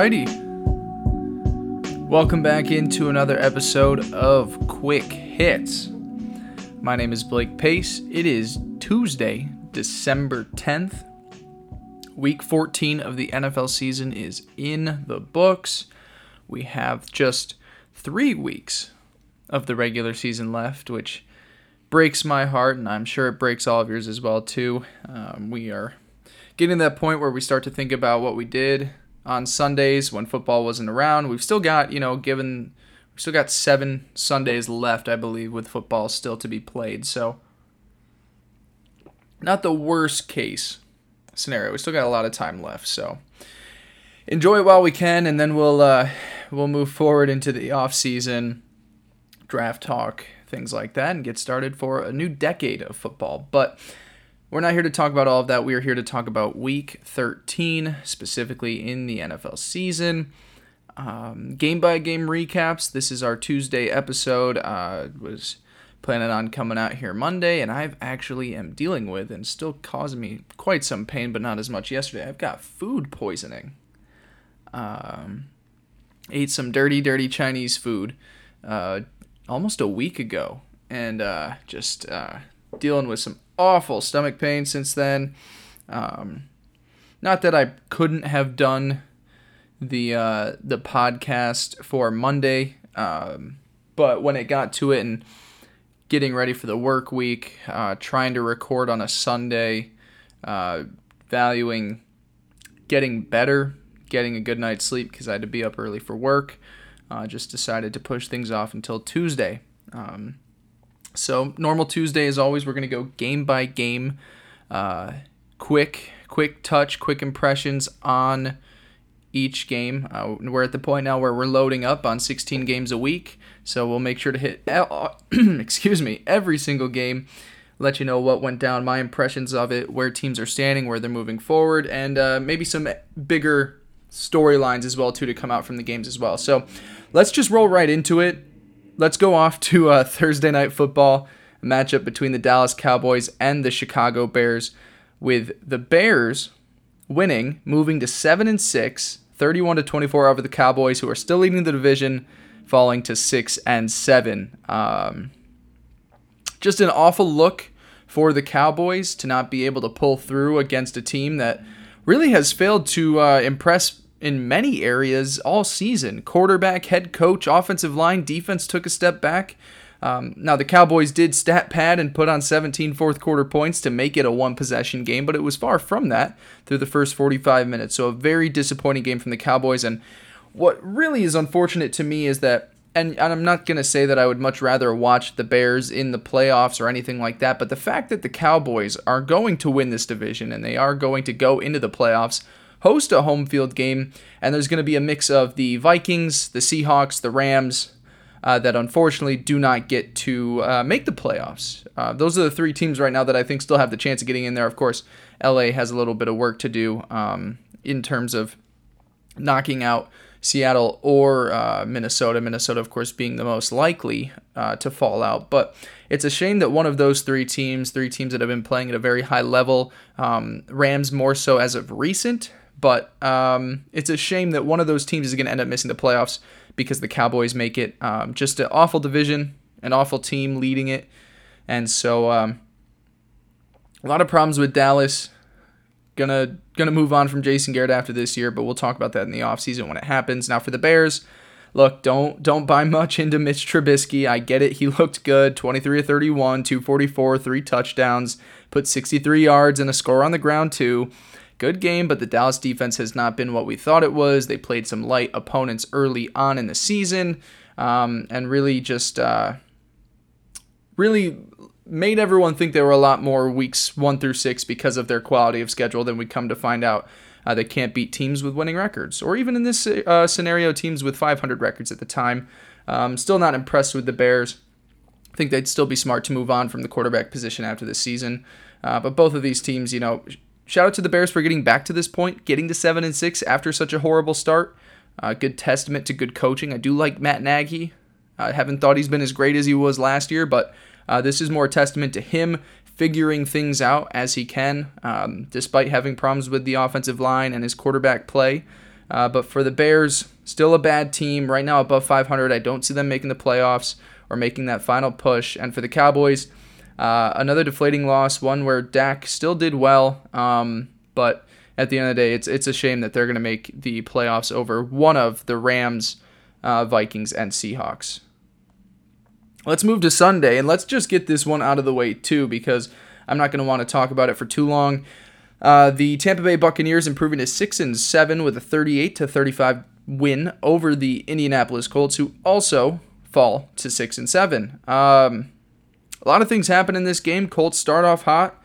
Alrighty. Welcome back into another episode of Quick Hits. My name is Blake Pace. It is Tuesday, December 10th. Week 14 of the NFL season is in the books. We have just three weeks of the regular season left, which breaks my heart, and I'm sure it breaks all of yours as well too. Um, we are getting to that point where we start to think about what we did on Sundays when football wasn't around. We've still got, you know, given we've still got seven Sundays left, I believe, with football still to be played. So not the worst case scenario. We still got a lot of time left, so enjoy it while we can, and then we'll uh, we'll move forward into the off season, draft talk, things like that, and get started for a new decade of football. But we're not here to talk about all of that. We are here to talk about Week 13, specifically in the NFL season. Um, game by game recaps. This is our Tuesday episode. Uh, was planning on coming out here Monday, and I've actually am dealing with and still causing me quite some pain, but not as much yesterday. I've got food poisoning. Um, ate some dirty, dirty Chinese food uh, almost a week ago, and uh, just uh, dealing with some awful stomach pain since then. Um, not that I couldn't have done the uh, the podcast for Monday, um, but when it got to it and getting ready for the work week, uh, trying to record on a Sunday, uh, valuing getting better, getting a good night's sleep because I had to be up early for work. Uh, just decided to push things off until Tuesday. Um, so normal Tuesday, as always, we're gonna go game by game, uh, quick, quick touch, quick impressions on each game. Uh, we're at the point now where we're loading up on 16 games a week, so we'll make sure to hit, excuse me, every single game. Let you know what went down, my impressions of it, where teams are standing, where they're moving forward, and uh, maybe some bigger storylines as well too to come out from the games as well. So let's just roll right into it. Let's go off to uh, Thursday night football, a matchup between the Dallas Cowboys and the Chicago Bears, with the Bears winning, moving to seven and six, 31 to 24 over the Cowboys, who are still leading the division, falling to six and seven. Um, just an awful look for the Cowboys to not be able to pull through against a team that really has failed to uh, impress in many areas all season. Quarterback, head coach, offensive line, defense took a step back. Um, now, the Cowboys did stat pad and put on 17 fourth quarter points to make it a one possession game, but it was far from that through the first 45 minutes. So, a very disappointing game from the Cowboys. And what really is unfortunate to me is that, and, and I'm not going to say that I would much rather watch the Bears in the playoffs or anything like that, but the fact that the Cowboys are going to win this division and they are going to go into the playoffs host a home field game, and there's going to be a mix of the Vikings, the Seahawks, the Rams, uh, that unfortunately do not get to uh, make the playoffs. Uh, those are the three teams right now that I think still have the chance of getting in there. Of course, LA has a little bit of work to do um, in terms of knocking out Seattle or uh, Minnesota. Minnesota, of course, being the most likely uh, to fall out. But it's a shame that one of those three teams, three teams that have been playing at a very high level, um, Rams more so as of recent, but um, it's a shame that one of those teams is going to end up missing the playoffs because the Cowboys make it um, just an awful division, an awful team leading it. And so um, a lot of problems with Dallas. Gonna gonna move on from Jason Garrett after this year, but we'll talk about that in the offseason when it happens. Now for the Bears, look, don't don't buy much into Mitch Trubisky. I get it. He looked good. 23 31, 244, three touchdowns, put 63 yards and a score on the ground too good game, but the Dallas defense has not been what we thought it was. They played some light opponents early on in the season um, and really just uh, really made everyone think there were a lot more weeks one through six because of their quality of schedule than we come to find out. Uh, they can't beat teams with winning records, or even in this uh, scenario, teams with 500 records at the time. Um, still not impressed with the Bears. I think they'd still be smart to move on from the quarterback position after this season. Uh, but both of these teams, you know, shout out to the Bears for getting back to this point, getting to seven and six after such a horrible start. Uh, good testament to good coaching. I do like Matt Nagy. I haven't thought he's been as great as he was last year, but uh, this is more a testament to him figuring things out as he can, um, despite having problems with the offensive line and his quarterback play. Uh, but for the Bears, still a bad team. Right now, above 500. I don't see them making the playoffs or making that final push. And for the Cowboys, uh, another deflating loss, one where Dak still did well, um, but at the end of the day, it's it's a shame that they're going to make the playoffs over one of the Rams, uh, Vikings, and Seahawks. Let's move to Sunday and let's just get this one out of the way too, because I'm not going to want to talk about it for too long. Uh, the Tampa Bay Buccaneers improving to six and seven with a 38 to 35 win over the Indianapolis Colts, who also fall to six and seven. Um, a lot of things happen in this game. Colts start off hot.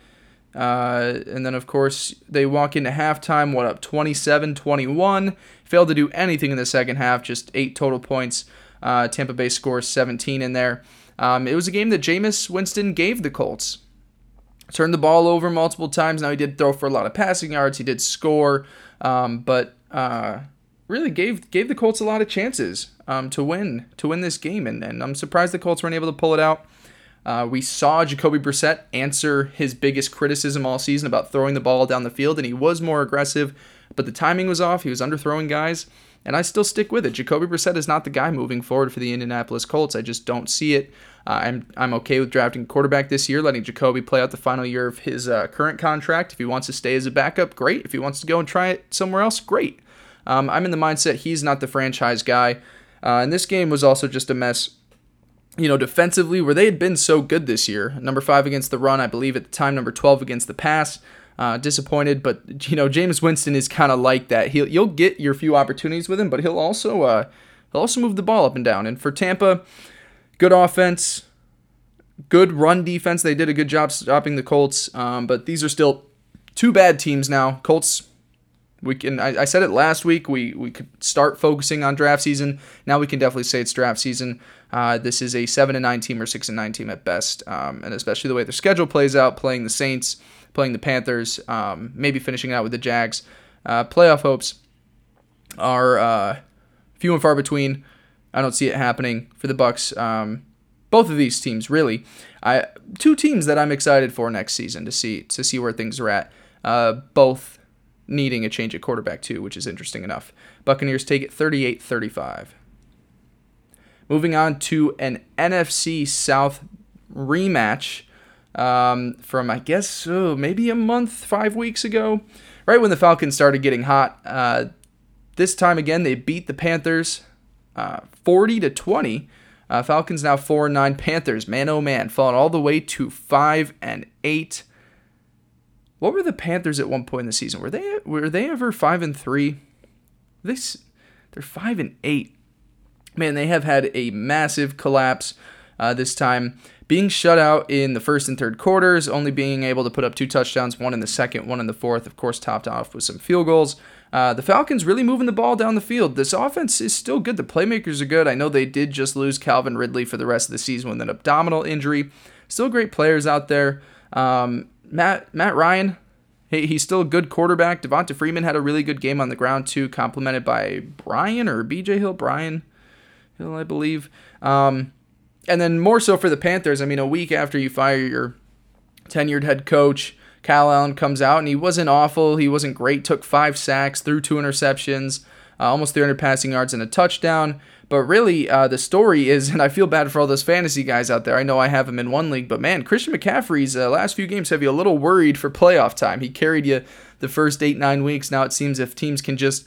Uh, and then, of course, they walk into halftime, what up, 27 21. Failed to do anything in the second half, just eight total points. Uh, Tampa Bay scores 17 in there. Um, it was a game that Jameis Winston gave the Colts. Turned the ball over multiple times. Now, he did throw for a lot of passing yards, he did score, um, but uh, really gave gave the Colts a lot of chances um, to win to win this game. And, and I'm surprised the Colts weren't able to pull it out. Uh, we saw Jacoby Brissett answer his biggest criticism all season about throwing the ball down the field, and he was more aggressive, but the timing was off. He was underthrowing guys, and I still stick with it. Jacoby Brissett is not the guy moving forward for the Indianapolis Colts. I just don't see it. Uh, I'm I'm okay with drafting a quarterback this year, letting Jacoby play out the final year of his uh, current contract. If he wants to stay as a backup, great. If he wants to go and try it somewhere else, great. Um, I'm in the mindset he's not the franchise guy. Uh, and this game was also just a mess you know, defensively, where they had been so good this year. Number five against the run, I believe at the time, number 12 against the pass. Uh, disappointed, but you know Jameis Winston is kind of like that. He'll you'll get your few opportunities with him, but he'll also uh, he'll also move the ball up and down. And for Tampa, good offense, good run defense. They did a good job stopping the Colts, um, but these are still two bad teams now. Colts we can I, I, said it last week we we could start focusing on draft season. Now we can definitely say it's draft season. Uh, this is a 7 and 9 team or 6 and 9 team at best. Um, and especially the way their schedule plays out playing the saints playing the panthers um, maybe finishing out with the jags. Uh, playoff hopes are uh, few and far between. I don't see it happening for the bucks um, both of these teams really. I, two teams that i'm excited for next season to see to see where things are at. Uh, both needing a change at quarterback too, which is interesting enough. Buccaneers take it 38-35. Moving on to an NFC South rematch um, from I guess oh, maybe a month, five weeks ago, right when the Falcons started getting hot. Uh, this time again, they beat the Panthers uh, 40 to 20. Uh, Falcons now four and nine. Panthers, man oh man, falling all the way to five and eight. What were the Panthers at one point in the season? Were they were they ever five and three? This they're five and eight. Man, they have had a massive collapse uh, this time. Being shut out in the first and third quarters, only being able to put up two touchdowns, one in the second, one in the fourth. Of course, topped off with some field goals. Uh, the Falcons really moving the ball down the field. This offense is still good. The playmakers are good. I know they did just lose Calvin Ridley for the rest of the season with an abdominal injury. Still great players out there. Um, Matt Matt Ryan, he, he's still a good quarterback. Devonta Freeman had a really good game on the ground too, complemented by Brian or BJ Hill, Brian Hill, I believe. Um, and then more so for the Panthers. I mean, a week after you fire your tenured head coach, Kyle Allen comes out and he wasn't awful. He wasn't great. Took five sacks, threw two interceptions, uh, almost 300 passing yards and a touchdown. But really, uh, the story is, and I feel bad for all those fantasy guys out there. I know I have him in one league, but man, Christian McCaffrey's uh, last few games have you a little worried for playoff time. He carried you the first eight, nine weeks. Now it seems if teams can just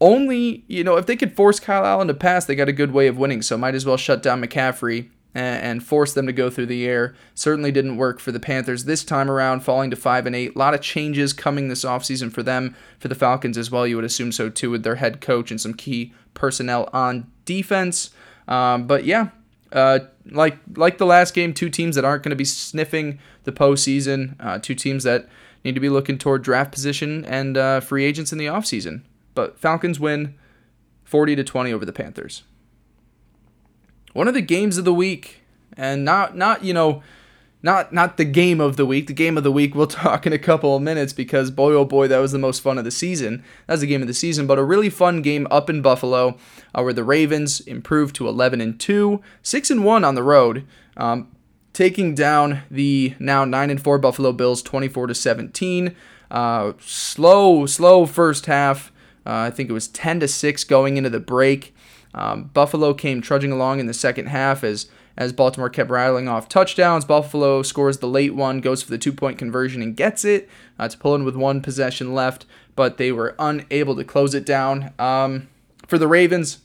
only, you know, if they could force Kyle Allen to pass, they got a good way of winning. So might as well shut down McCaffrey and force them to go through the air. Certainly didn't work for the Panthers this time around, falling to 5 and 8. A lot of changes coming this offseason for them, for the Falcons as well. You would assume so too, with their head coach and some key personnel on defense. Um, but yeah, uh, like like the last game, two teams that aren't going to be sniffing the postseason, uh, two teams that need to be looking toward draft position and uh, free agents in the offseason. But Falcons win 40 to 20 over the Panthers one of the games of the week, and not not you know, not not the game of the week. The game of the week we'll talk in a couple of minutes because boy oh boy that was the most fun of the season. That was the game of the season, but a really fun game up in Buffalo uh, where the Ravens improved to 11 and two, six and one on the road. Um, taking down the now 9 and 4 Buffalo Bills 24 to 17. Uh, slow, slow first half Uh, I think it was 10 to six going into the break. Um, Buffalo came trudging along in the second half as as Baltimore kept rattling off touchdowns. Buffalo scores the late one, goes for the two point conversion and gets it uh, to pull in with one possession left, but they were unable to close it down. Um, for the Ravens,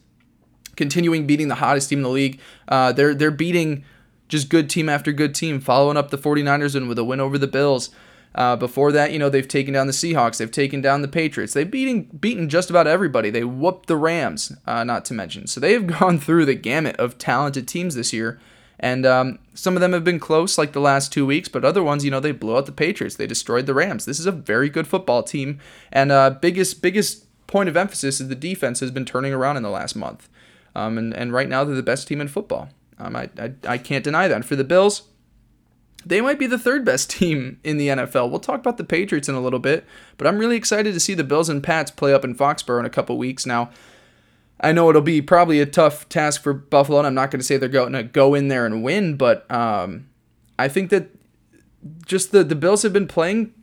continuing beating the hottest team in the league, uh, they're they're beating just good team after good team, following up the 49ers and with a win over the Bills. Uh, before that, you know, they've taken down the Seahawks, they've taken down the Patriots, they've beaten beaten just about everybody. They whooped the Rams, uh, not to mention. So they have gone through the gamut of talented teams this year, and um, some of them have been close, like the last two weeks, but other ones, you know, they blew out the Patriots, they destroyed the Rams. This is a very good football team, and uh, biggest biggest point of emphasis is the defense has been turning around in the last month, um, and and right now they're the best team in football. Um, I, I I can't deny that. And for the Bills they might be the third best team in the NFL. We'll talk about the Patriots in a little bit, but I'm really excited to see the Bills and Pats play up in Foxborough in a couple weeks. Now, I know it'll be probably a tough task for Buffalo, and I'm not going to say they're going to go in there and win, but um, I think that just the, the Bills have been playing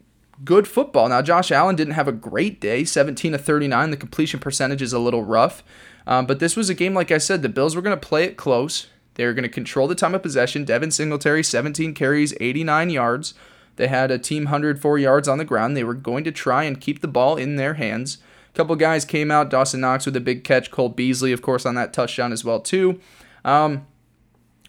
good football. Now, Josh Allen didn't have a great day, 17 to 39. The completion percentage is a little rough, um, but this was a game, like I said, the Bills were going to play it close. They were going to control the time of possession. Devin Singletary, 17 carries, 89 yards. They had a team 104 yards on the ground. They were going to try and keep the ball in their hands. A couple guys came out. Dawson Knox with a big catch. Cole Beasley, of course, on that touchdown as well too. Um,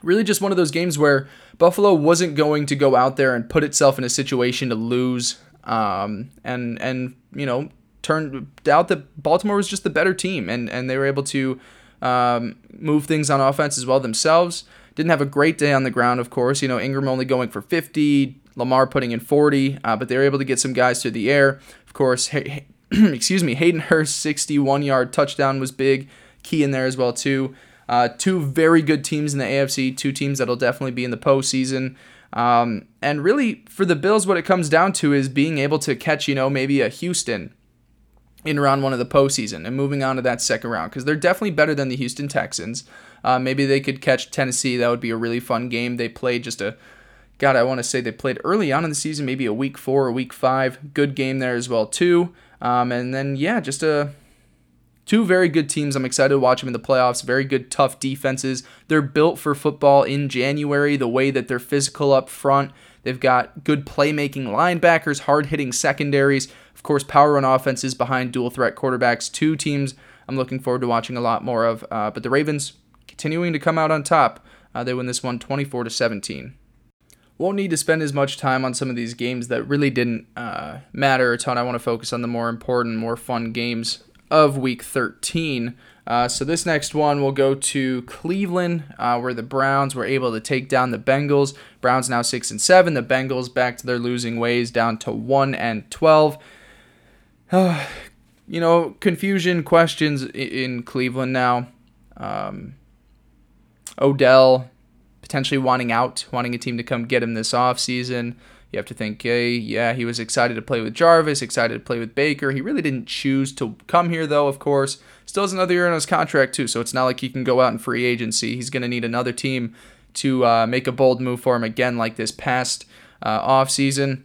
really, just one of those games where Buffalo wasn't going to go out there and put itself in a situation to lose. Um, and and you know turned out that Baltimore was just the better team, and and they were able to um, move things on offense as well themselves. Didn't have a great day on the ground, of course. You know, Ingram only going for 50, Lamar putting in 40, uh, but they were able to get some guys to the air. Of course, hey, excuse me, Hayden Hurst 61 yard touchdown was big, key in there as well too. Uh, two very good teams in the AFC, two teams that'll definitely be in the postseason. Um, and really, for the Bills, what it comes down to is being able to catch, you know, maybe a Houston in round one of the postseason and moving on to that second round because they're definitely better than the Houston Texans. Uh, maybe they could catch Tennessee. That would be a really fun game. They played just a, God, I want to say they played early on in the season, maybe a week four or week five. Good game there as well too. Um, and then yeah, just a two very good teams. I'm excited to watch them in the playoffs. Very good, tough defenses. They're built for football in January. The way that they're physical up front. They've got good playmaking linebackers, hard hitting secondaries. Of course, power run offenses behind dual threat quarterbacks. Two teams I'm looking forward to watching a lot more of. Uh, but the Ravens continuing to come out on top. Uh, they win this one 24 to 17. Won't need to spend as much time on some of these games that really didn't uh, matter a ton. I want to focus on the more important, more fun games of Week 13. Uh, so this next one will go to Cleveland, uh, where the Browns were able to take down the Bengals. Browns now six and seven. The Bengals back to their losing ways, down to one and twelve. you know, confusion, questions in Cleveland now. Um, Odell potentially wanting out, wanting a team to come get him this offseason. You have to think, hey, yeah, he was excited to play with Jarvis, excited to play with Baker. He really didn't choose to come here, though, of course. Still has another year on his contract, too, so it's not like he can go out in free agency. He's going to need another team to uh, make a bold move for him again, like this past uh, offseason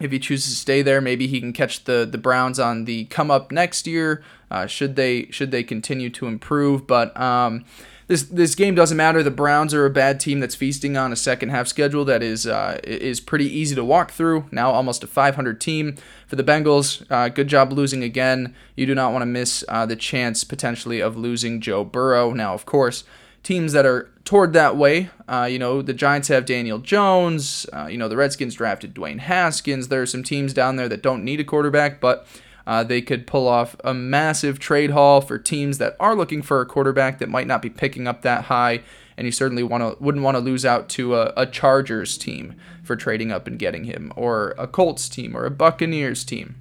if he chooses to stay there, maybe he can catch the the Browns on the come up next year. Uh, should they should they continue to improve? But um, this this game doesn't matter. The Browns are a bad team that's feasting on a second half schedule that is uh, is pretty easy to walk through. Now almost a 500 team for the Bengals. Uh, good job losing again. You do not want to miss uh, the chance potentially of losing Joe Burrow. Now of course teams that are toward that way. Uh, you know, the Giants have Daniel Jones. Uh, you know, the Redskins drafted Dwayne Haskins. There are some teams down there that don't need a quarterback, but uh, they could pull off a massive trade haul for teams that are looking for a quarterback that might not be picking up that high. And you certainly want to wouldn't want to lose out to a, a Chargers team for trading up and getting him, or a Colts team, or a Buccaneers team.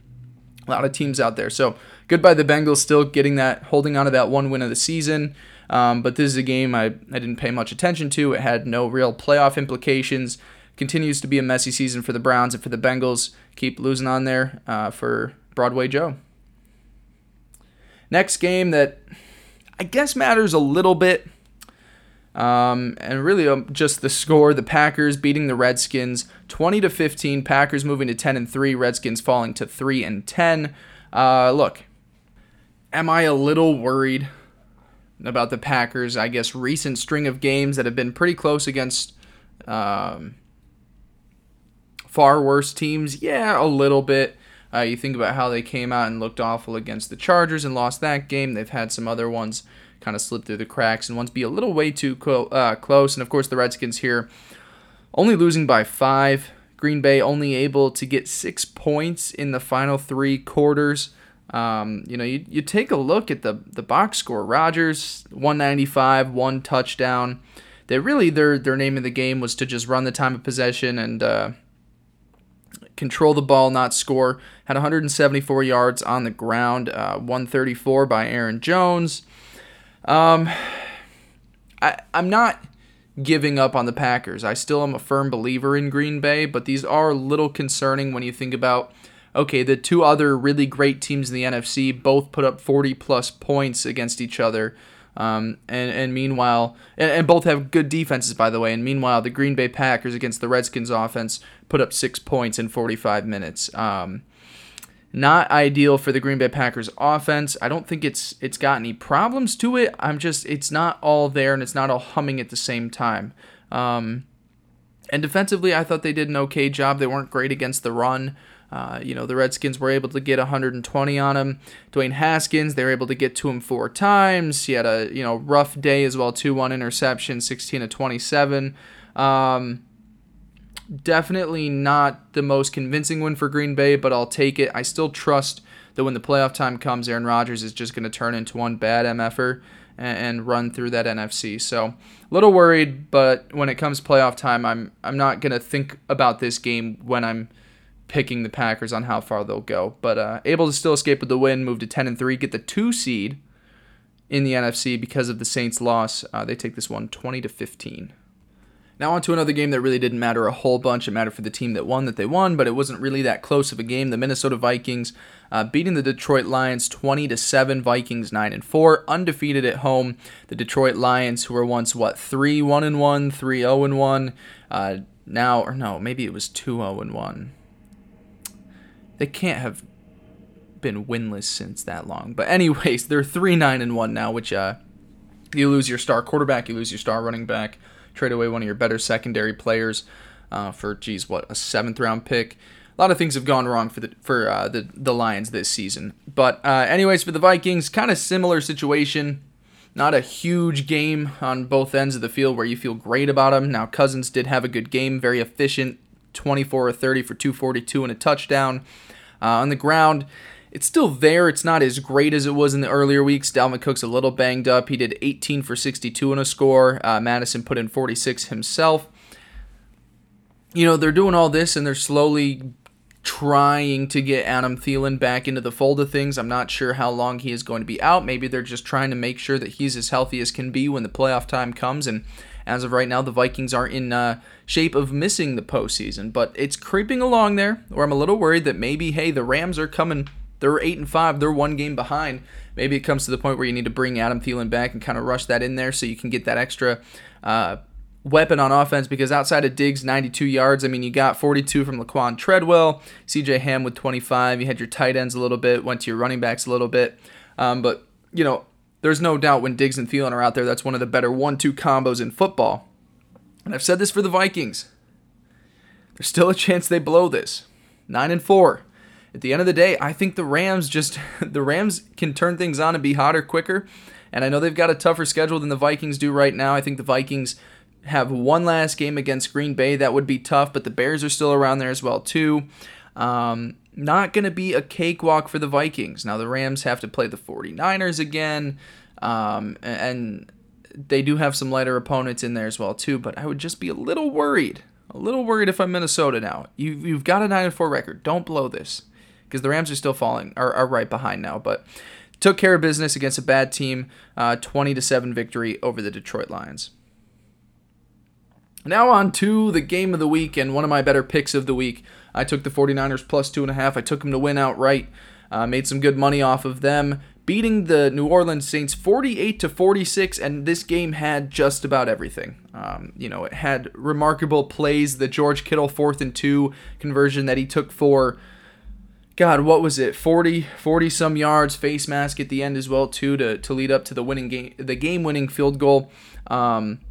A lot of teams out there. So goodbye the Bengals, still getting that, holding on to that one win of the season. Um, but this is a game I, I didn't pay much attention to. It had no real playoff implications. Continues to be a messy season for the Browns and for the Bengals. Keep losing on there uh, for Broadway Joe. Next game that I guess matters a little bit. Um, and really um, just the score the Packers beating the Redskins 20 to 15 Packers moving to 10 and 3 Redskins falling to 3 and 10 uh, look am I a little worried about the Packers? I guess recent string of games that have been pretty close against um, far worse teams. Yeah, a little bit. Uh, you think about how they came out and looked awful against the Chargers and lost that game. They've had some other ones kind of slip through the cracks and ones be a little way too co- uh, close. And of course, the Redskins here only losing by five. Green Bay only able to get six points in the final three quarters. Um, you know, you, you take a look at the, the box score. Rodgers, 195, one touchdown. They really, their, their name of the game was to just run the time of possession and uh, control the ball, not score. Had 174 yards on the ground, uh, 134 by Aaron Jones. Um, I, I'm not giving up on the Packers. I still am a firm believer in Green Bay, but these are a little concerning when you think about okay, the two other really great teams in the NFC both put up 40 plus points against each other. Um, and, and meanwhile, and, and both have good defenses, by the way. And meanwhile, the Green Bay Packers against the Redskins offense put up six points in 45 minutes. Um, not ideal for the Green Bay Packers offense. I don't think it's it's got any problems to it. I'm just it's not all there and it's not all humming at the same time. Um, and defensively, I thought they did an okay job. They weren't great against the run. Uh, you know, the Redskins were able to get 120 on him. Dwayne Haskins, they were able to get to him four times. He had a you know rough day as well, two one interception, 16 to 27. Um, Definitely not the most convincing win for Green Bay, but I'll take it. I still trust that when the playoff time comes, Aaron Rodgers is just going to turn into one bad MFer and, and run through that NFC. So a little worried, but when it comes playoff time, I'm I'm not going to think about this game when I'm picking the Packers on how far they'll go. But uh, able to still escape with the win, move to 10 and 3, get the two seed in the NFC because of the Saints' loss. Uh, they take this one 20 to 15. Now on to another game that really didn't matter a whole bunch. It mattered for the team that won that they won, but it wasn't really that close of a game. The Minnesota Vikings uh, beating the Detroit Lions 20 to 7. Vikings 9 and 4, undefeated at home. The Detroit Lions, who were once what 3 1 and 1, 3 0 and 1, uh, now or no, maybe it was 2 0 and 1. They can't have been winless since that long. But anyways, they're 3 9 and 1 now, which uh, you lose your star quarterback, you lose your star running back trade away one of your better secondary players uh, for, geez, what, a seventh round pick. A lot of things have gone wrong for the for uh, the the Lions this season. But uh, anyways, for the Vikings, kind of similar situation. Not a huge game on both ends of the field where you feel great about them. Now Cousins did have a good game, very efficient, 24 or 30 for 242 and a touchdown. Uh, on the ground, it's still there. It's not as great as it was in the earlier weeks. Dalvin Cook's a little banged up. He did 18 for 62 in a score. Uh, Mattison put in 46 himself. You know, they're doing all this and they're slowly trying to get Adam Thielen back into the fold of things. I'm not sure how long he is going to be out. Maybe they're just trying to make sure that he's as healthy as can be when the playoff time comes. And as of right now, the Vikings are in uh, shape of missing the postseason. But it's creeping along there where I'm a little worried that maybe, hey, the Rams are coming they're eight and five. They're one game behind. Maybe it comes to the point where you need to bring Adam Thielen back and kind of rush that in there so you can get that extra uh, weapon on offense. Because outside of Diggs, 92 yards. I mean, you got 42 from Laquon Treadwell, C.J. Ham with 25. You had your tight ends a little bit, went to your running backs a little bit. Um, but you know, there's no doubt when Diggs and Thielen are out there, that's one of the better one-two combos in football. And I've said this for the Vikings. There's still a chance they blow this. Nine and four at the end of the day, I think the Rams just the Rams can turn things on and be hotter quicker. And I know they've got a tougher schedule than the Vikings do right now. I think the Vikings have one last game against Green Bay that would be tough, but the Bears are still around there as well too. Um, not going to be a cakewalk for the Vikings. Now the Rams have to play the 49ers again. Um, and they do have some lighter opponents in there as well too, but I would just be a little worried. A little worried if I'm Minnesota now. You, you've got a 9 4 record. Don't blow this because the Rams are still falling, are, are right behind now. But took care of business against a bad team, uh, 20 to seven victory over the Detroit Lions. Now on to the game of the week and one of my better picks of the week. I took the 49ers plus two and a half. I took them to win outright. Uh, made some good money off of them, beating the New Orleans Saints 48 to 46. And this game had just about everything. Um, you know, it had remarkable plays. The George Kittle fourth and two conversion that he took for God, what was it? 40, 40 some yards, face mask at the end as well too to, to lead up to the winning game, the game winning field goal um,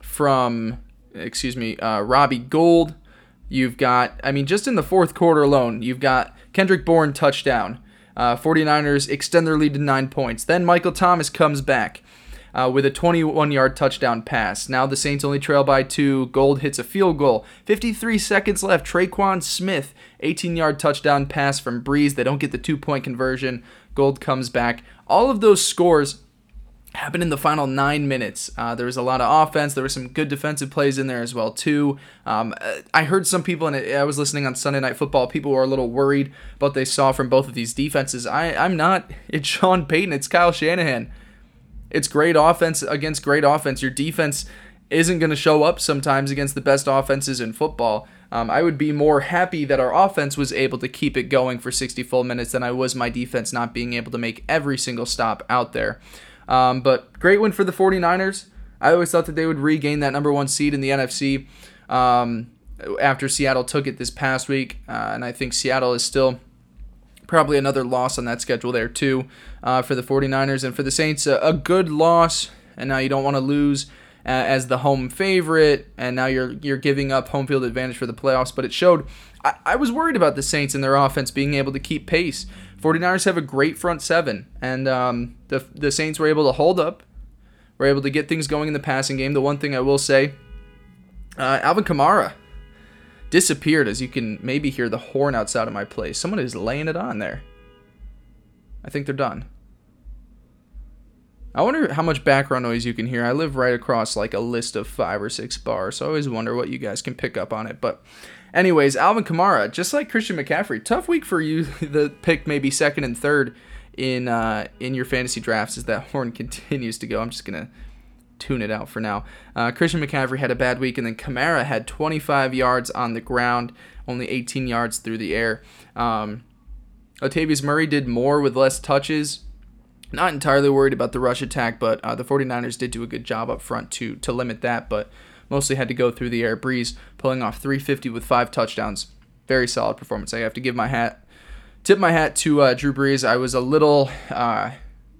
from, excuse me, uh, Robbie Gould. You've got, I mean, just in the fourth quarter alone, you've got Kendrick Bourne touchdown. Uh, 49ers extend their lead to nine points. Then Michael Thomas comes back uh, with a 21 yard touchdown pass. Now the Saints only trail by two. Gould hits a field goal. 53 seconds left. Tre'Quan Smith, 18 yard touchdown pass from Brees. They don't get the two point conversion. Gould comes back. All of those scores happened in the final nine minutes. Uh, there was a lot of offense. There were some good defensive plays in there as well too. Um, I heard some people, and I was listening on Sunday Night Football. People were a little worried about they saw from both of these defenses. I, I'm not. It's Sean Payton. It's Kyle Shanahan. It's great offense against great offense. Your defense isn't going to show up sometimes against the best offenses in football. Um, I would be more happy that our offense was able to keep it going for 60 full minutes than I was my defense not being able to make every single stop out there. Um, but great win for the 49ers. I always thought that they would regain that number one seed in the NFC um, after Seattle took it this past week. Uh, and I think Seattle is still probably another loss on that schedule there too uh, for the 49ers. And for the Saints a, a good loss. And now you don't want to lose uh, as the home favorite. And now you're you're giving up home field advantage for the playoffs. But it showed I, I was worried about the Saints and their offense being able to keep pace 49ers have a great front seven and um, the, the Saints were able to hold up were able to get things going in the passing game the one thing I will say uh, Alvin Kamara disappeared as you can maybe hear the horn outside of my place. Someone is laying it on there. I think they're done. I wonder how much background noise you can hear. I live right across like a list of five or six bars, so I always wonder what you guys can pick up on it. But, anyways, Alvin Kamara, just like Christian McCaffrey, tough week for you. the pick maybe second and third in uh, in your fantasy drafts as that horn continues to go. I'm just gonna tune it out for now. Uh, Christian McCaffrey had a bad week, and then Kamara had 25 yards on the ground, only 18 yards through the air. Um, Latavius Murray did more with less touches. Not entirely worried about the rush attack, but uh, the 49ers did do a good job up front to, to limit that, but mostly had to go through the air. Brees pulling off 350 with five touchdowns. Very solid performance. I have to give my hat, tip my hat to uh, Drew Brees. I was a little uh,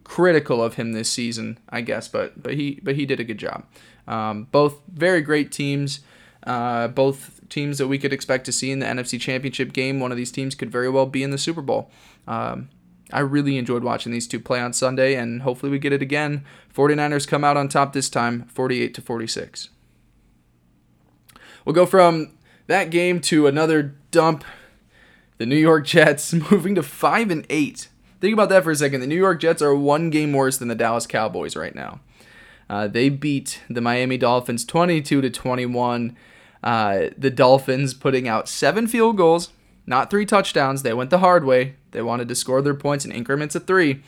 critical of him this season, I guess, but but he but he did a good job. Um, both very great teams, uh, both teams that we could expect to see in the NFC Championship game. One of these teams could very well be in the Super Bowl. Um, I really enjoyed watching these two play on Sunday, and hopefully we get it again. 49ers come out on top this time, 48 to 46. We'll go from that game to another dump. The New York Jets moving to 5 and 8 Think about that for a second. The New York Jets are one game worse than the Dallas Cowboys right now. Uh, they beat the Miami Dolphins 22 to 21. Uh, the Dolphins putting out seven field goals, not three touchdowns. They went the hard way. They wanted to score their points in increments of three.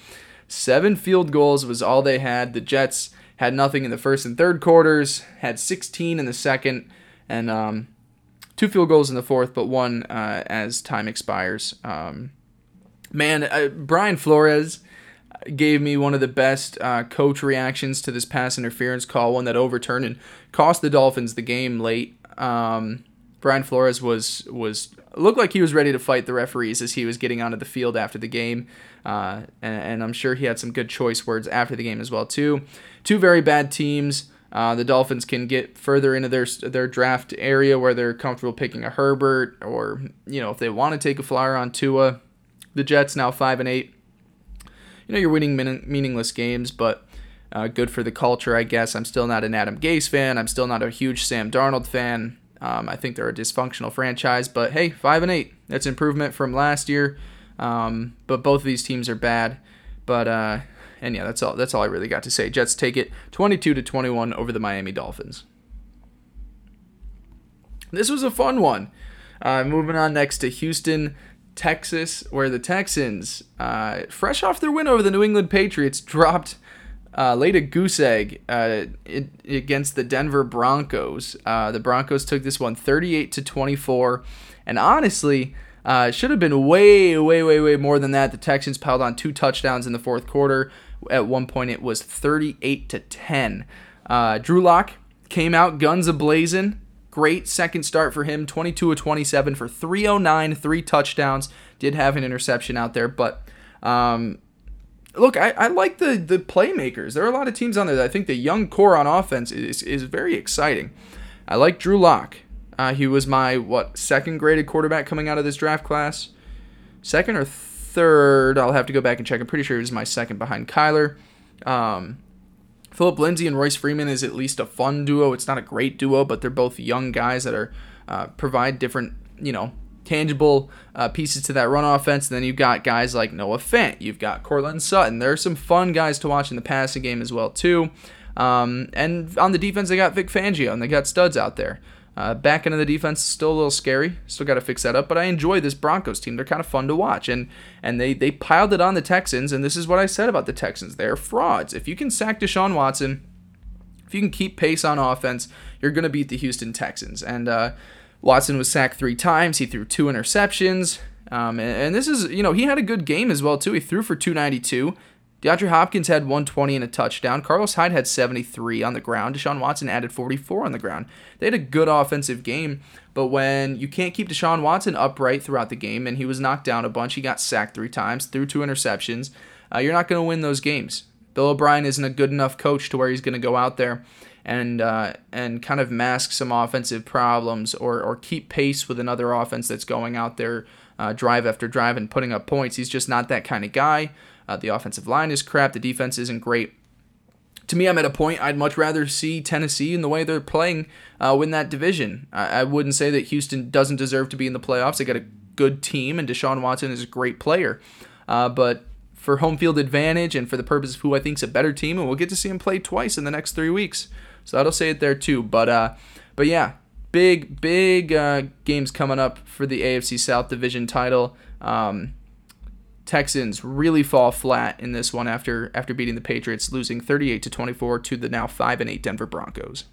Seven field goals was all they had. The Jets had nothing in the first and third quarters, had 16 in the second, and um, two field goals in the fourth, but one uh, as time expires. Um, man, uh, Brian Flores gave me one of the best uh, coach reactions to this pass interference call, one that overturned and cost the Dolphins the game late. Um, Brian Flores was was looked like he was ready to fight the referees as he was getting onto the field after the game, uh, and, and, I'm sure he had some good choice words after the game as well too. Two very bad teams. Uh, the Dolphins can get further into their their draft area where they're comfortable picking a Herbert, or you know if they want to take a flyer on Tua, the Jets now five and eight. You know you're winning meaningless games, but uh, good for the culture, I guess. I'm still not an Adam Gase fan. I'm still not a huge Sam Darnold fan. Um, I think they're a dysfunctional franchise, but hey, five and eight. That's improvement from last year. Um, but both of these teams are bad. But uh, and yeah, that's all. That's all I really got to say. Jets take it 22 to 21 over the Miami Dolphins. This was a fun one. Uh, moving on next to Houston Texas, where the Texans, uh, fresh off their win over the New England Patriots, dropped uh, laid a goose egg uh, it, against the Denver Broncos. Uh, the Broncos took this one 38 to 24, and honestly, uh, should have been way, way, way, way more than that. The Texans piled on two touchdowns in the fourth quarter. At one point, it was 38 to 10. Uh, Drew Lock came out guns ablazing. great second start for him 22 of 27 for 309, three touchdowns. Did have an interception out there, but um, look, I, I like the the playmakers. There are a lot of teams on there that I think the young core on offense is, is very exciting. I like Drew Lock. Uh, he was my what second graded quarterback coming out of this draft class, second or third. I'll have to go back and check. I'm pretty sure he was my second behind Kyler. Um, Phillip Lindsay and Royce Freeman is at least a fun duo. It's not a great duo, but they're both young guys that are uh, provide different you know tangible uh, pieces to that run offense. And then you've got guys like Noah Fant. You've got Courtland Sutton. There are some fun guys to watch in the passing game as well too. Um, and on the defense, they got Vic Fangio and they got studs out there. Uh, back into the defense is still a little scary. Still got to fix that up. But I enjoy this Broncos team. They're kind of fun to watch, and and they they piled it on the Texans. And this is what I said about the Texans. They're frauds. If you can sack Deshaun Watson, if you can keep pace on offense, you're going to beat the Houston Texans. And uh, Watson was sacked three times. He threw two interceptions. Um, and, and, this is, you know, he had a good game as well, too. He threw for 292. DeAndre Hopkins had 120 and a touchdown. Carlos Hyde had 73 on the ground. Deshaun Watson added 44 on the ground. They had a good offensive game, but when you can't keep Deshaun Watson upright throughout the game, and he was knocked down a bunch, he got sacked three times, threw two interceptions, uh, you're not going to win those games. Bill O'Brien isn't a good enough coach to where he's going to go out there and uh, and kind of mask some offensive problems or or keep pace with another offense that's going out there uh, drive after drive and putting up points. He's just not that kind of guy. Uh, the offensive line is crap. The defense isn't great. To me, I'm at a point I'd much rather see Tennessee in the way they're playing uh, win that division. I, I wouldn't say that Houston doesn't deserve to be in the playoffs. They got a good team, and Deshaun Watson is a great player. Uh, but for home field advantage and for the purpose of who I think is a better team, and we'll get to see him play twice in the next three weeks. So that'll say it there too. But uh, but yeah, big big uh, games coming up for the AFC South Division title. Um, Texans really fall flat in this one after after beating the Patriots, losing 38 to 24 to the now 5 and 8 Denver Broncos.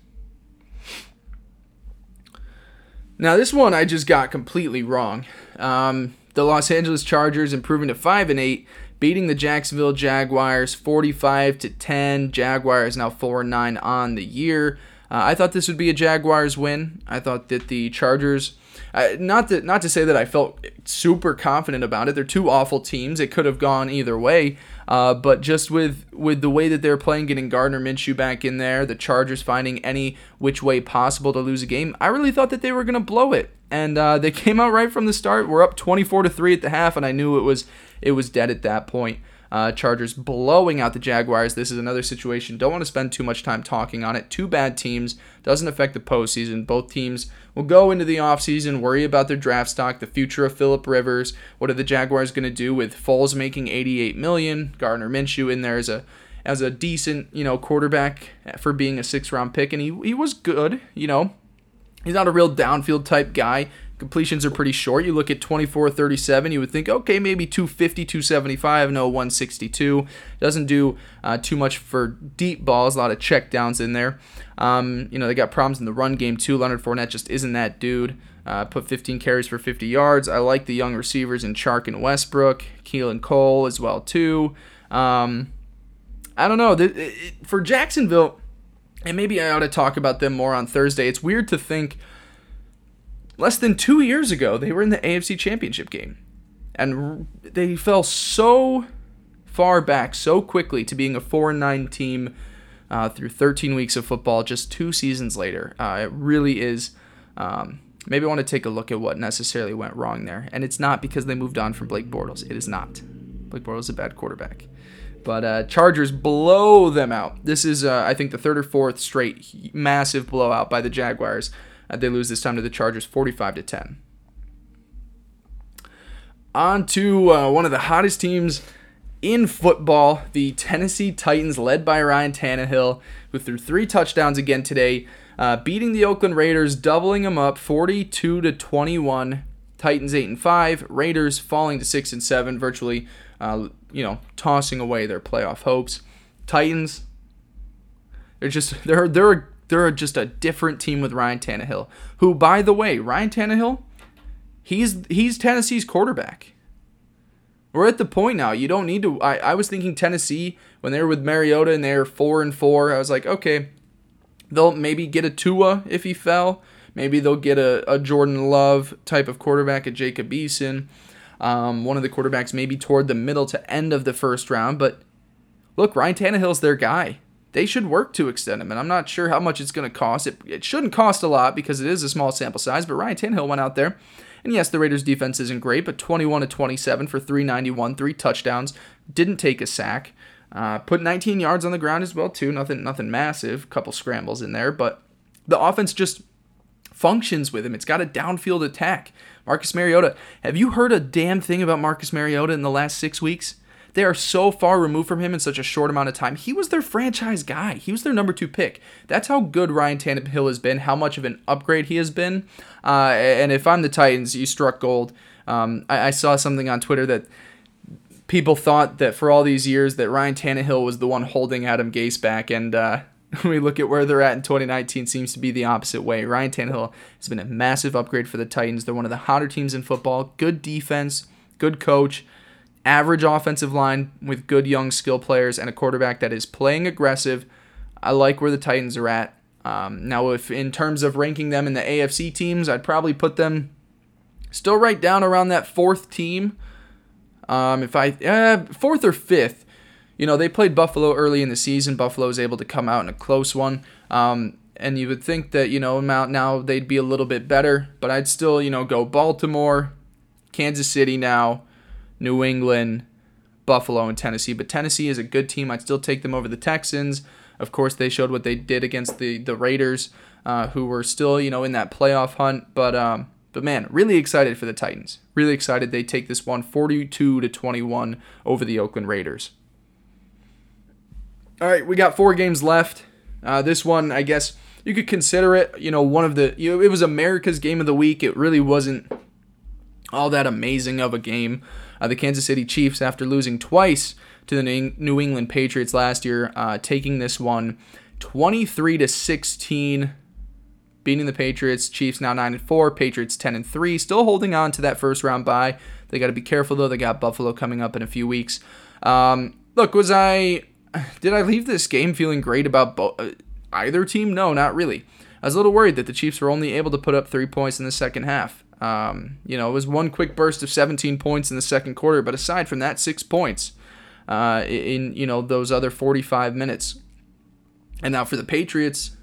Now this one I just got completely wrong. Um, the Los Angeles Chargers improving to 5 and 8 beating the Jacksonville Jaguars 45 to 10. Jaguars now 4 and 9 on the year. Uh, I thought this would be a Jaguars win. I thought that the Chargers, uh, not that not to say that I felt super confident about it. They're two awful teams. It could have gone either way. Uh, but just with with the way that they're playing, getting Gardner Minshew back in there, the Chargers finding any which way possible to lose a game, I really thought that they were going to blow it, and uh, they came out right from the start. We're up 24 to three at the half, and I knew it was it was dead at that point. Uh, Chargers blowing out the Jaguars. This is another situation. Don't want to spend too much time talking on it. Two bad teams. Doesn't affect the postseason. Both teams will go into the offseason, worry about their draft stock, the future of Philip Rivers. What are the Jaguars going to do with Foles making 88 million? Gardner Minshew in there as a as a decent, you know, quarterback for being a six round pick, and he, he was good, you know. He's not a real downfield type guy. Completions are pretty short. You look at 24 37, you would think, okay, maybe 250, 275, no 162. Doesn't do uh, too much for deep balls, a lot of check downs in there. Um, you know, they got problems in the run game too. Leonard Fournette just isn't that dude. Uh, put 15 carries for 50 yards. I like the young receivers in Chark and Westbrook, Keelan Cole as well too. Um, I don't know. For Jacksonville, and maybe I ought to talk about them more on Thursday. It's weird to think less than two years ago, they were in the AFC Championship game. And they fell so far back so quickly to being a 4 9 team uh, through 13 weeks of football just two seasons later. Uh, it really is. Um, maybe I want to take a look at what necessarily went wrong there. And it's not because they moved on from Blake Bortles. It is not. Blake Bortles is a bad quarterback. But uh, Chargers blow them out. This is, uh, I think, the third or fourth straight massive blowout by the Jaguars. Uh, they lose this time to the Chargers 45 to 10. On to uh, one of the hottest teams in football, the Tennessee Titans, led by Ryan Tannehill, who threw three touchdowns again today, uh, beating the Oakland Raiders, doubling them up 42 to 21. Titans 8 and 5, Raiders falling to 6 and 7, virtually, uh, you know, tossing away their playoff hopes. Titans, they're just they're they're they're just a different team with Ryan Tannehill, who, by the way, Ryan Tannehill, he's he's Tennessee's quarterback. We're at the point now. You don't need to. I, I was thinking Tennessee when they were with Mariota and they're four and four. I was like, okay, they'll maybe get a Tua if he fell. Maybe they'll get a, a Jordan Love type of quarterback, a Jacob Eason, um, one of the quarterbacks maybe toward the middle to end of the first round. But look, Ryan Tannehill's their guy. They should work to extend him, and I'm not sure how much it's going to cost. It, it shouldn't cost a lot because it is a small sample size, but Ryan Tannehill went out there. And yes, the Raiders defense isn't great, but 21 to 27 for 391, three touchdowns, didn't take a sack. Uh, put 19 yards on the ground as well too. Nothing, nothing massive. Couple scrambles in there, but the offense just functions with him. It's got a downfield attack. Marcus Mariota. Have you heard a damn thing about Marcus Mariota in the last six weeks? They are so far removed from him in such a short amount of time. He was their franchise guy. He was their number two pick. That's how good Ryan Tannehill has been, how much of an upgrade he has been. Uh, and if I'm the Titans, you struck gold. Um, I, I saw something on Twitter that people thought that for all these years that Ryan Tannehill was the one holding Adam Gase back, and uh, we look at where they're at in 2019, seems to be the opposite way. Ryan Tannehill has been a massive upgrade for the Titans. They're one of the hotter teams in football. Good defense, good coach, average offensive line with good young skill players, and a quarterback that is playing aggressive. I like where the Titans are at. Um, now, if in terms of ranking them in the AFC teams, I'd probably put them still right down around that fourth team. Um, if I uh, fourth or fifth, you know, they played Buffalo early in the season. Buffalo was able to come out in a close one. Um, and you would think that you know now they'd be a little bit better, but I'd still you know go Baltimore, Kansas City now, New England, Buffalo, and Tennessee. But Tennessee is a good team. I'd still take them over the Texans. Of course, they showed what they did against the the Raiders, uh, who were still you know in that playoff hunt. But um, but man, really excited for the Titans. Really excited they take this one 42 to 21 over the Oakland Raiders. All right, we got four games left. Uh, this one, I guess you could consider it, you know, one of the. You know, it was America's game of the week. It really wasn't all that amazing of a game. Uh, the Kansas City Chiefs, after losing twice to the New England Patriots last year, uh, taking this one 23 to 16, beating the Patriots. Chiefs now 9 and 4, Patriots 10 and 3, still holding on to that first round bye. They got to be careful though. They got Buffalo coming up in a few weeks. Um, look, was I did I leave this game feeling great about bo- uh, either team? No, not really. I was a little worried that the Chiefs were only able to put up three points in the second half. Um, you know, it was one quick burst of 17 points in the second quarter, but aside from that, six points uh, in you know those other 45 minutes. And now for the Patriots,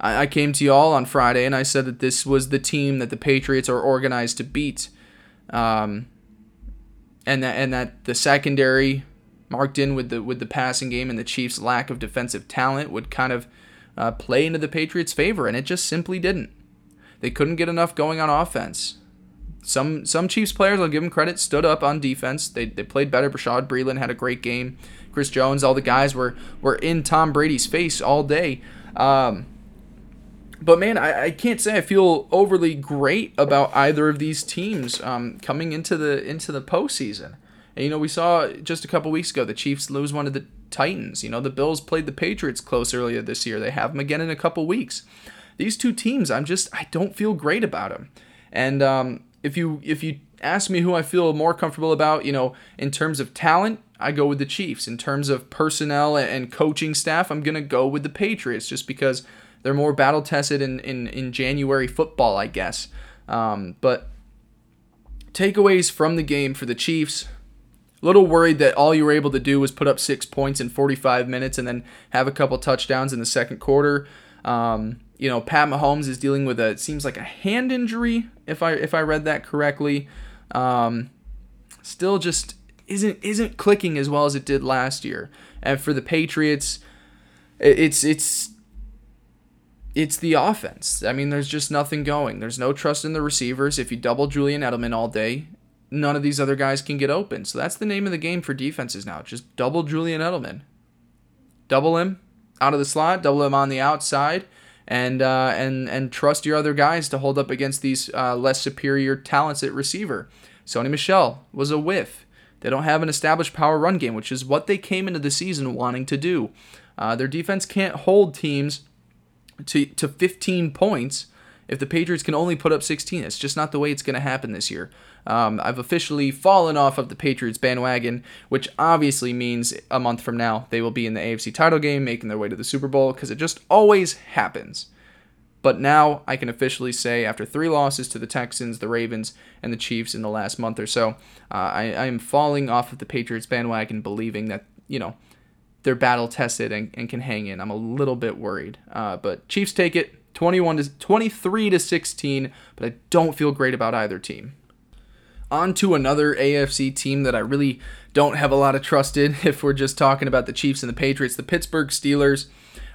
I, I came to y'all on Friday and I said that this was the team that the Patriots are organized to beat, um, and that and that the secondary marked in with the with the passing game and the Chiefs' lack of defensive talent would kind of uh, play into the Patriots' favor, and it just simply didn't. They couldn't get enough going on offense. Some some Chiefs players, I'll give them credit, stood up on defense. They, they played better. Bashaud Breeland had a great game. Chris Jones, all the guys were were in Tom Brady's face all day. Um, but man, I, I can't say I feel overly great about either of these teams um, coming into the into the postseason. And, you know, we saw just a couple weeks ago the Chiefs lose one of the Titans. You know, the Bills played the Patriots close earlier this year. They have them again in a couple weeks these two teams, I'm just I don't feel great about them. And um, if you if you ask me who I feel more comfortable about, you know, in terms of talent, I go with the Chiefs. In terms of personnel and coaching staff, I'm gonna go with the Patriots just because they're more battle tested in, in, in January football, I guess. Um, but takeaways from the game for the Chiefs. A little worried that all you were able to do was put up six points in 45 minutes and then have a couple touchdowns in the second quarter. Um, you know, Pat Mahomes is dealing with a it seems like a hand injury if I if I read that correctly. Um, still just isn't isn't clicking as well as it did last year. And for the Patriots, it's it's it's the offense. I mean, there's just nothing going. There's no trust in the receivers. If you double Julian Edelman all day, none of these other guys can get open. So that's the name of the game for defenses now. Just double Julian Edelman. Double him out of the slot, double him on the outside, and uh, and and trust your other guys to hold up against these uh, less superior talents at receiver. Sony Michel was a whiff. They don't have an established power run game, which is what they came into the season wanting to do. Uh, their defense can't hold teams to to 15 points if the Patriots can only put up 16. It's just not the way it's going to happen this year. Um, I've officially fallen off of the Patriots bandwagon, which obviously means a month from now they will be in the AFC title game, making their way to the Super Bowl, because it just always happens. But now I can officially say, after three losses to the Texans, the Ravens, and the Chiefs in the last month or so, uh, I, I am falling off of the Patriots bandwagon, believing that, you know, they're battle tested and, and can hang in. I'm a little bit worried. Uh, but Chiefs take it 21 to 23 to 16, but I don't feel great about either team. On to another AFC team that I really don't have a lot of trust in if we're just talking about the Chiefs and the Patriots, the Pittsburgh Steelers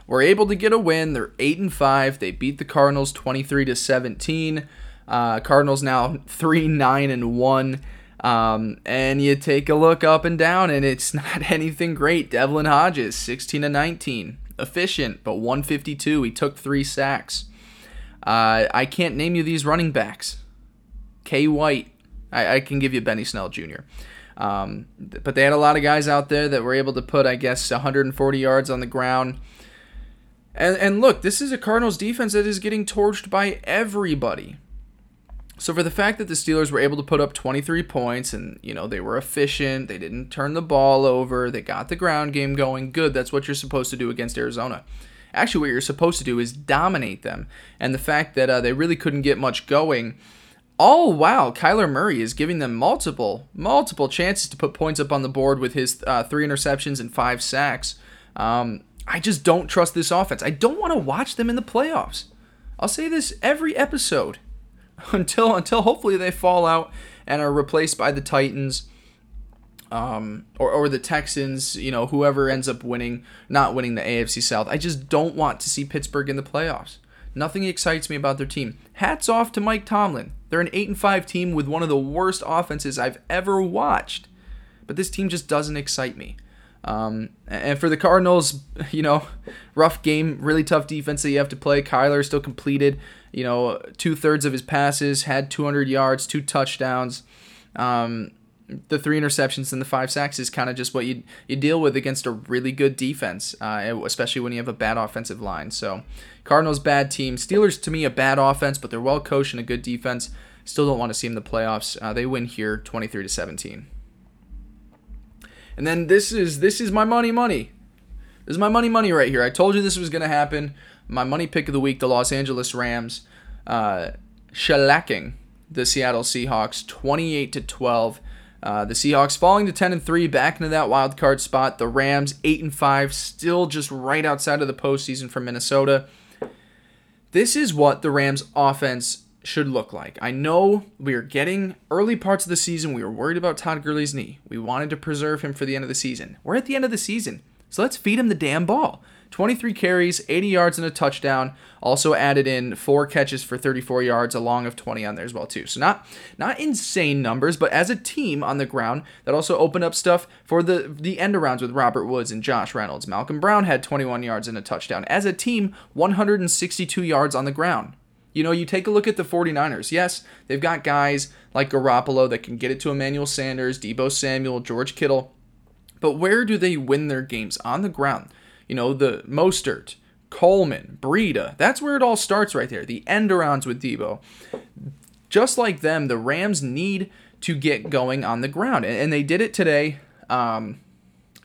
were able to get a win. They're 8 and 5. They beat the Cardinals 23 to 17. Uh, Cardinals now 3 9 and 1. Um, and you take a look up and down, and it's not anything great. Devlin Hodges, 16 to 19. Efficient, but 152. He took three sacks. Uh, I can't name you these running backs. K. White. I, I can give you Benny Snell Jr. Um, but they had a lot of guys out there that were able to put, I guess, 140 yards on the ground. And, and look, this is a Cardinals defense that is getting torched by everybody. So for the fact that the Steelers were able to put up 23 points and, you know, they were efficient, they didn't turn the ball over, they got the ground game going, good. That's what you're supposed to do against Arizona. Actually, what you're supposed to do is dominate them. And the fact that uh, they really couldn't get much going, all while Kyler Murray is giving them multiple, multiple chances to put points up on the board with his uh, three interceptions and five sacks. Um, I just don't trust this offense. I don't want to watch them in the playoffs. I'll say this every episode until until hopefully they fall out and are replaced by the Titans um, or, or the Texans, you know, whoever ends up winning, not winning the AFC South. I just don't want to see Pittsburgh in the playoffs. Nothing excites me about their team. Hats off to Mike Tomlin. They're an 8 and 5 team with one of the worst offenses I've ever watched. But this team just doesn't excite me. Um, and for the Cardinals, you know, rough game, really tough defense that you have to play. Kyler still completed, you know, two thirds of his passes, had 200 yards, two touchdowns. Um, the three interceptions and the five sacks is kind of just what you you deal with against a really good defense, uh, especially when you have a bad offensive line. So, Cardinals bad team, Steelers to me a bad offense, but they're well coached and a good defense. Still don't want to see them in the playoffs. Uh, they win here, 23 to 17. And then this is this is my money money. This is my money money right here. I told you this was gonna happen. My money pick of the week: the Los Angeles Rams, uh, shellacking the Seattle Seahawks, 28 to 12. Uh, the Seahawks falling to 10 and 3, back into that wild card spot. The Rams 8 and 5, still just right outside of the postseason from Minnesota. This is what the Rams offense should look like. I know we are getting early parts of the season. We were worried about Todd Gurley's knee. We wanted to preserve him for the end of the season. We're at the end of the season. So let's feed him the damn ball. 23 carries, 80 yards and a touchdown. Also added in four catches for 34 yards, along of 20 on there as well too. So not not insane numbers, but as a team on the ground, that also opened up stuff for the the end arounds with Robert Woods and Josh Reynolds. Malcolm Brown had 21 yards and a touchdown. As a team, 162 yards on the ground. You know, you take a look at the 49ers. Yes, they've got guys like Garoppolo that can get it to Emmanuel Sanders, Deebo Samuel, George Kittle. But where do they win their games? On the ground. You know, the Mostert, Coleman, Breida. That's where it all starts right there. The end arounds with Deebo. Just like them, the Rams need to get going on the ground. And, and they did it today. Um,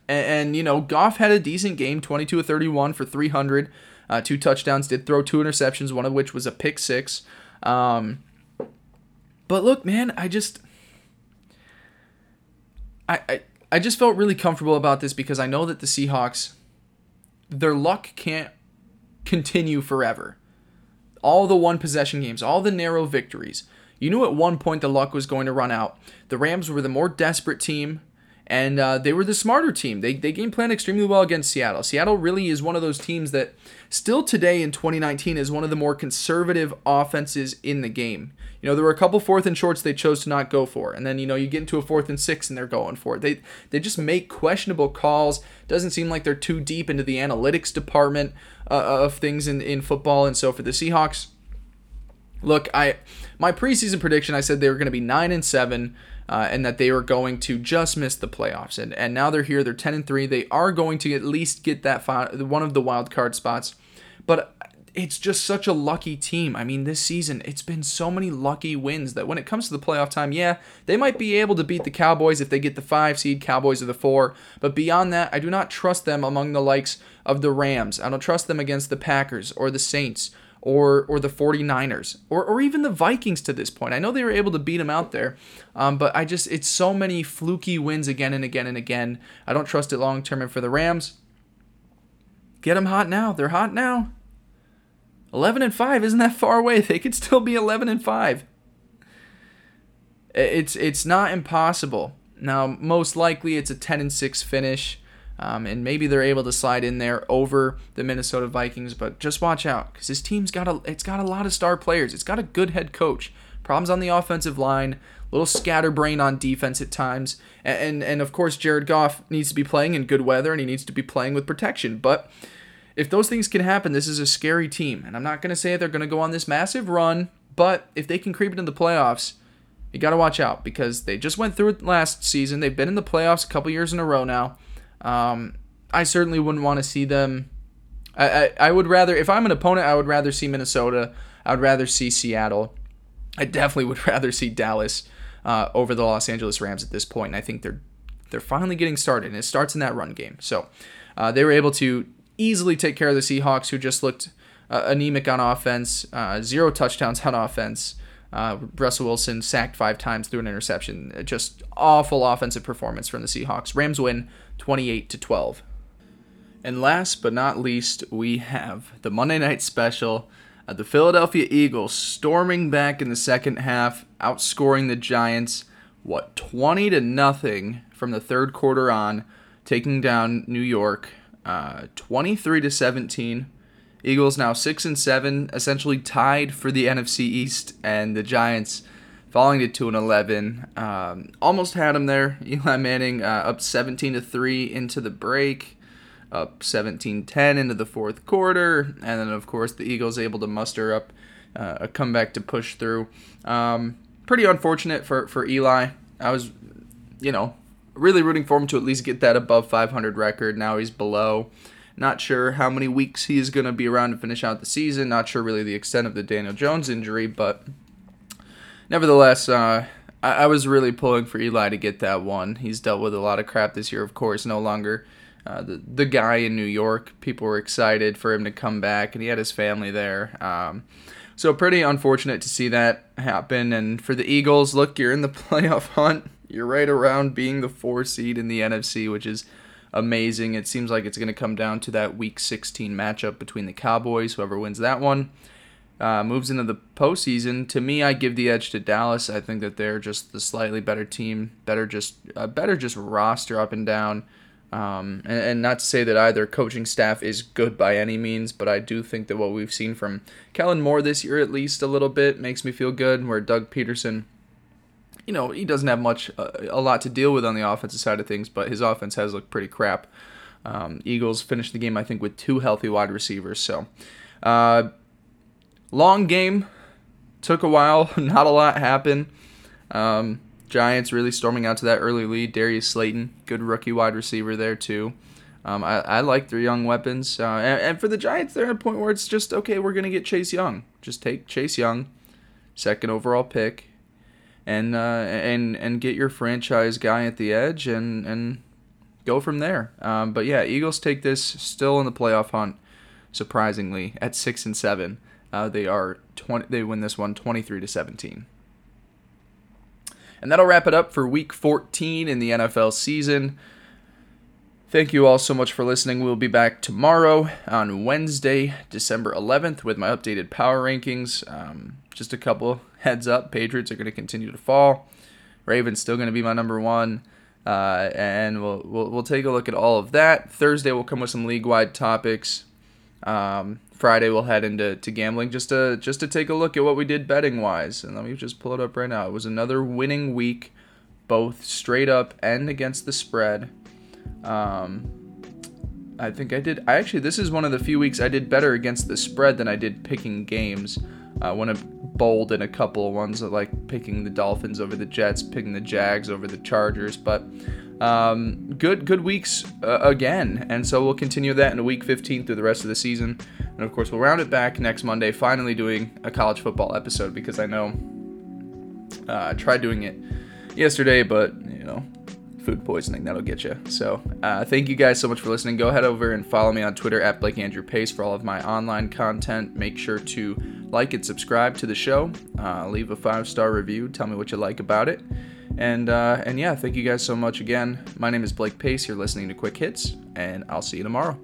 and, and, you know, Goff had a decent game 22 of 31 for 300 uh, two touchdowns, did throw two interceptions, one of which was a pick six. Um, but look, man, I just, I, I, I just felt really comfortable about this because I know that the Seahawks, their luck can't continue forever. All the one possession games, all the narrow victories. You knew at one point the luck was going to run out. The Rams were the more desperate team and uh, they were the smarter team. They, they game plan extremely well against Seattle. Seattle really is one of those teams that still today in 2019 is one of the more conservative offenses in the game. You know, there were a couple fourth and shorts they chose to not go for, and then you know you get into a fourth and six and they're going for it. They they just make questionable calls. Doesn't seem like they're too deep into the analytics department uh, of things in in football. And so for the Seahawks, look, I my preseason prediction I said they were going to be nine and seven uh, and that they were going to just miss the playoffs. And and now they're here. They're 10 and three. They are going to at least get that one of the wild card spots. But it's just such a lucky team. I mean, this season, it's been so many lucky wins that when it comes to the playoff time, yeah, they might be able to beat the Cowboys if they get the five seed, Cowboys are the four. But beyond that, I do not trust them among the likes of the Rams. I don't trust them against the Packers or the Saints or or the 49ers or, or even the Vikings to this point. I know they were able to beat them out there, um, but I just it's so many fluky wins again and again and again. I don't trust it long term. And for the Rams, get them hot now. They're hot now. 11 and 5 isn't that far away. They could still be 11 and 5. It's it's not impossible. Now, most likely it's a 10 and 6 finish. Um, and maybe they're able to slide in there over the Minnesota Vikings, but just watch out because this team's got a it's got a lot of star players. It's got a good head coach. Problems on the offensive line, little scatterbrain on defense at times, and, and and of course Jared Goff needs to be playing in good weather and he needs to be playing with protection. But if those things can happen, this is a scary team, and I'm not gonna say they're gonna go on this massive run, but if they can creep into the playoffs, you got to watch out because they just went through it last season. They've been in the playoffs a couple years in a row now. Um, I certainly wouldn't want to see them. I, I, I would rather, if I'm an opponent, I would rather see Minnesota. I would rather see Seattle. I definitely would rather see Dallas uh, over the Los Angeles Rams at this point. And I think they're they're finally getting started, and it starts in that run game. So uh, they were able to easily take care of the Seahawks, who just looked uh, anemic on offense, uh, zero touchdowns on offense. Uh, Russell Wilson sacked five times threw an interception. Just awful offensive performance from the Seahawks. Rams win 28 to 12. And last but not least, we have the Monday night special. Uh, the Philadelphia Eagles storming back in the second half, outscoring the Giants, what 20 to nothing from the third quarter on, taking down New York, uh, 23 to 17. Eagles now six and seven, essentially tied for the NFC East, and the Giants falling to two and eleven. Um, almost had them there. Eli Manning uh, up seventeen to three into the break, up 17-10 into the fourth quarter, and then of course the Eagles able to muster up uh, a comeback to push through. Um, pretty unfortunate for for Eli. I was, you know, really rooting for him to at least get that above 500 record. Now he's below. Not sure how many weeks he is going to be around to finish out the season. Not sure really the extent of the Daniel Jones injury, but nevertheless, uh, I, I, was really pulling for Eli to get that one. He's dealt with a lot of crap this year, of course, no longer uh, the, the guy in New York. People were excited for him to come back, and he had his family there. Um, so, pretty unfortunate to see that happen. And for the Eagles, look, you're in the playoff hunt. You're right around being the four seed in the NFC, which is amazing. It seems like it's going to come down to that Week 16 matchup between the Cowboys. Whoever wins that one uh, moves into the postseason. To me, I give the edge to Dallas. I think that they're just the slightly better team, better just uh, better just roster up and down. Um, and, and, not to say that either coaching staff is good by any means, but I do think that what we've seen from Kellen Moore this year, at least a little bit, makes me feel good. Where Doug Pederson, you know, he doesn't have much, uh, a lot to deal with on the offensive side of things, but his offense has looked pretty crap. Um, Eagles finished the game, I think, with two healthy wide receivers. So, uh, long game. Took a while. Not a lot happened. Um, Giants really storming out to that early lead. Darius Slayton, good rookie wide receiver there too. Um, I, I like their young weapons. Uh, and, and, for the Giants, they're at a point where it's just okay. We're gonna get Chase Young. Just take Chase Young, second overall pick, and uh, and and get your franchise guy at the edge and and go from there. Um, but yeah, Eagles take this still in the playoff hunt. Surprisingly, at six and seven, uh, they are twenty. They win this one 23 to 17. And that'll wrap it up for Week 14 in the NFL season. Thank you all so much for listening. We'll be back tomorrow on Wednesday, December 11th, with my updated power rankings. Um, just a couple heads up Patriots are going to continue to fall. Ravens still going to be my number one. Uh, and we'll, we'll, we'll take a look at all of that. Thursday, we'll come with some league wide topics. Um, Friday, we'll head into to gambling just to just to take a look at what we did betting wise. And let me just pull it up right now. It was another winning week, both straight up and against the spread. Um, I think I did. I actually, this is one of the few weeks I did better against the spread than I did picking games. I uh, went bold in a couple of ones, like picking the Dolphins over the Jets, picking the Jags over the Chargers. But um, good, good weeks uh, again, and so we'll continue that in week 15 through the rest of the season. And of course, we'll round it back next Monday, finally doing a college football episode because I know uh, I tried doing it yesterday, but you know food poisoning. That'll get you. So, uh, thank you guys so much for listening. Go ahead over and follow me on Twitter at Blake Andrew Pace for all of my online content. Make sure to like and subscribe to the show. Uh, leave a five star review. Tell me what you like about it. And uh, and yeah, thank you guys so much again. My name is Blake Pace. You're listening to Quick Hits, and I'll see you tomorrow.